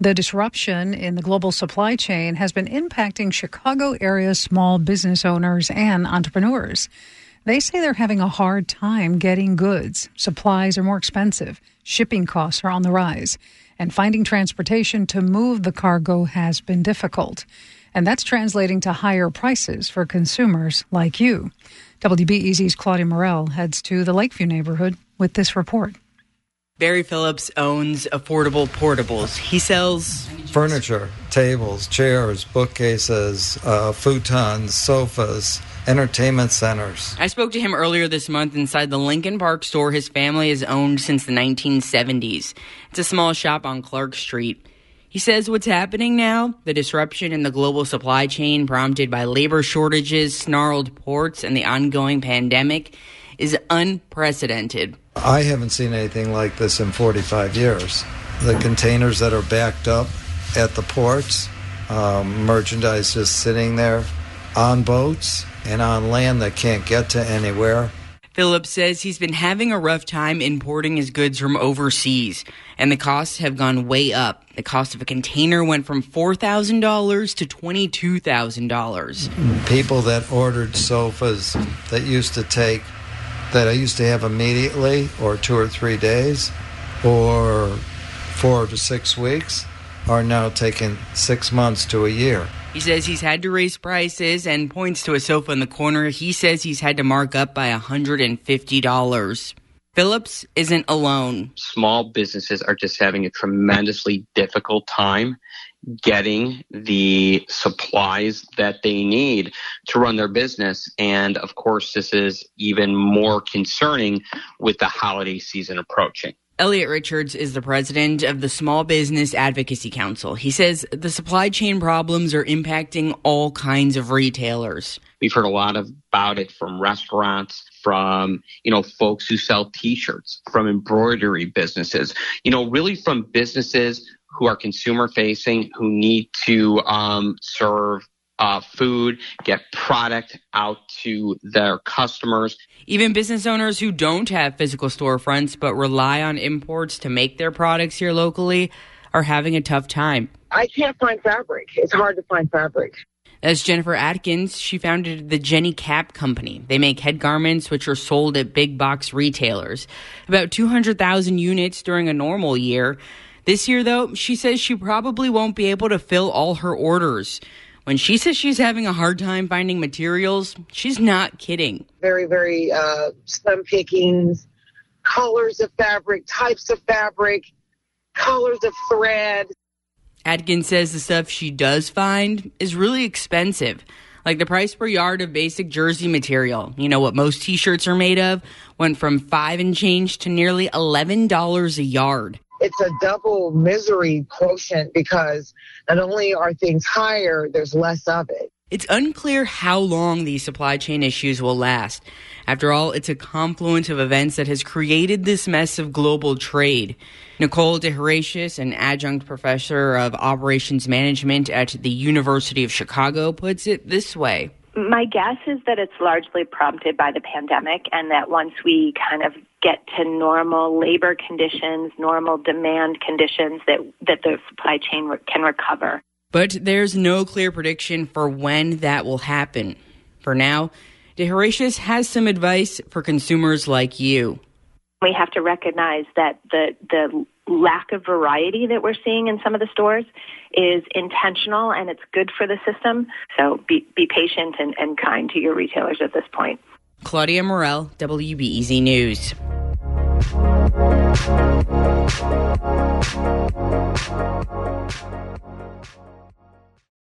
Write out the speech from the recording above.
The disruption in the global supply chain has been impacting Chicago area small business owners and entrepreneurs. They say they're having a hard time getting goods. Supplies are more expensive, shipping costs are on the rise, and finding transportation to move the cargo has been difficult. And that's translating to higher prices for consumers like you. WBEZ's Claudia Morell heads to the Lakeview neighborhood with this report. Barry Phillips owns Affordable Portables. He sells furniture, tables, chairs, bookcases, uh, futons, sofas, entertainment centers. I spoke to him earlier this month inside the Lincoln Park store his family has owned since the 1970s. It's a small shop on Clark Street. He says what's happening now, the disruption in the global supply chain prompted by labor shortages, snarled ports, and the ongoing pandemic, is unprecedented. I haven't seen anything like this in 45 years. The containers that are backed up at the ports, um, merchandise just sitting there on boats and on land that can't get to anywhere. Phillips says he's been having a rough time importing his goods from overseas, and the costs have gone way up. The cost of a container went from $4,000 to $22,000. People that ordered sofas that used to take that I used to have immediately, or two or three days, or four to six weeks, are now taking six months to a year. He says he's had to raise prices and points to a sofa in the corner. He says he's had to mark up by $150. Phillips isn't alone. Small businesses are just having a tremendously difficult time getting the supplies that they need to run their business. And of course, this is even more concerning with the holiday season approaching. Elliot Richards is the president of the Small Business Advocacy Council. He says the supply chain problems are impacting all kinds of retailers. We've heard a lot about it from restaurants, from, you know, folks who sell t-shirts, from embroidery businesses, you know, really from businesses who are consumer facing, who need to um, serve uh, food, get product out to their customers. Even business owners who don't have physical storefronts but rely on imports to make their products here locally are having a tough time. I can't find fabric. It's hard to find fabric. As Jennifer Atkins, she founded the Jenny Cap Company. They make head garments which are sold at big box retailers. About 200,000 units during a normal year. This year, though, she says she probably won't be able to fill all her orders. When she says she's having a hard time finding materials, she's not kidding. Very, very uh, slim pickings, colors of fabric, types of fabric, colors of thread. Atkins says the stuff she does find is really expensive. Like the price per yard of basic jersey material, you know what most t shirts are made of, went from five and change to nearly $11 a yard it's a double misery quotient because not only are things higher, there's less of it. It's unclear how long these supply chain issues will last. After all, it's a confluence of events that has created this mess of global trade. Nicole DeHoratius, an adjunct professor of operations management at the University of Chicago, puts it this way. My guess is that it's largely prompted by the pandemic, and that once we kind of get to normal labor conditions, normal demand conditions, that that the supply chain re- can recover. But there's no clear prediction for when that will happen. For now, DeHoratius has some advice for consumers like you. We have to recognize that the the lack of variety that we're seeing in some of the stores is intentional and it's good for the system. So be, be patient and, and kind to your retailers at this point. Claudia Morell, WBEZ News.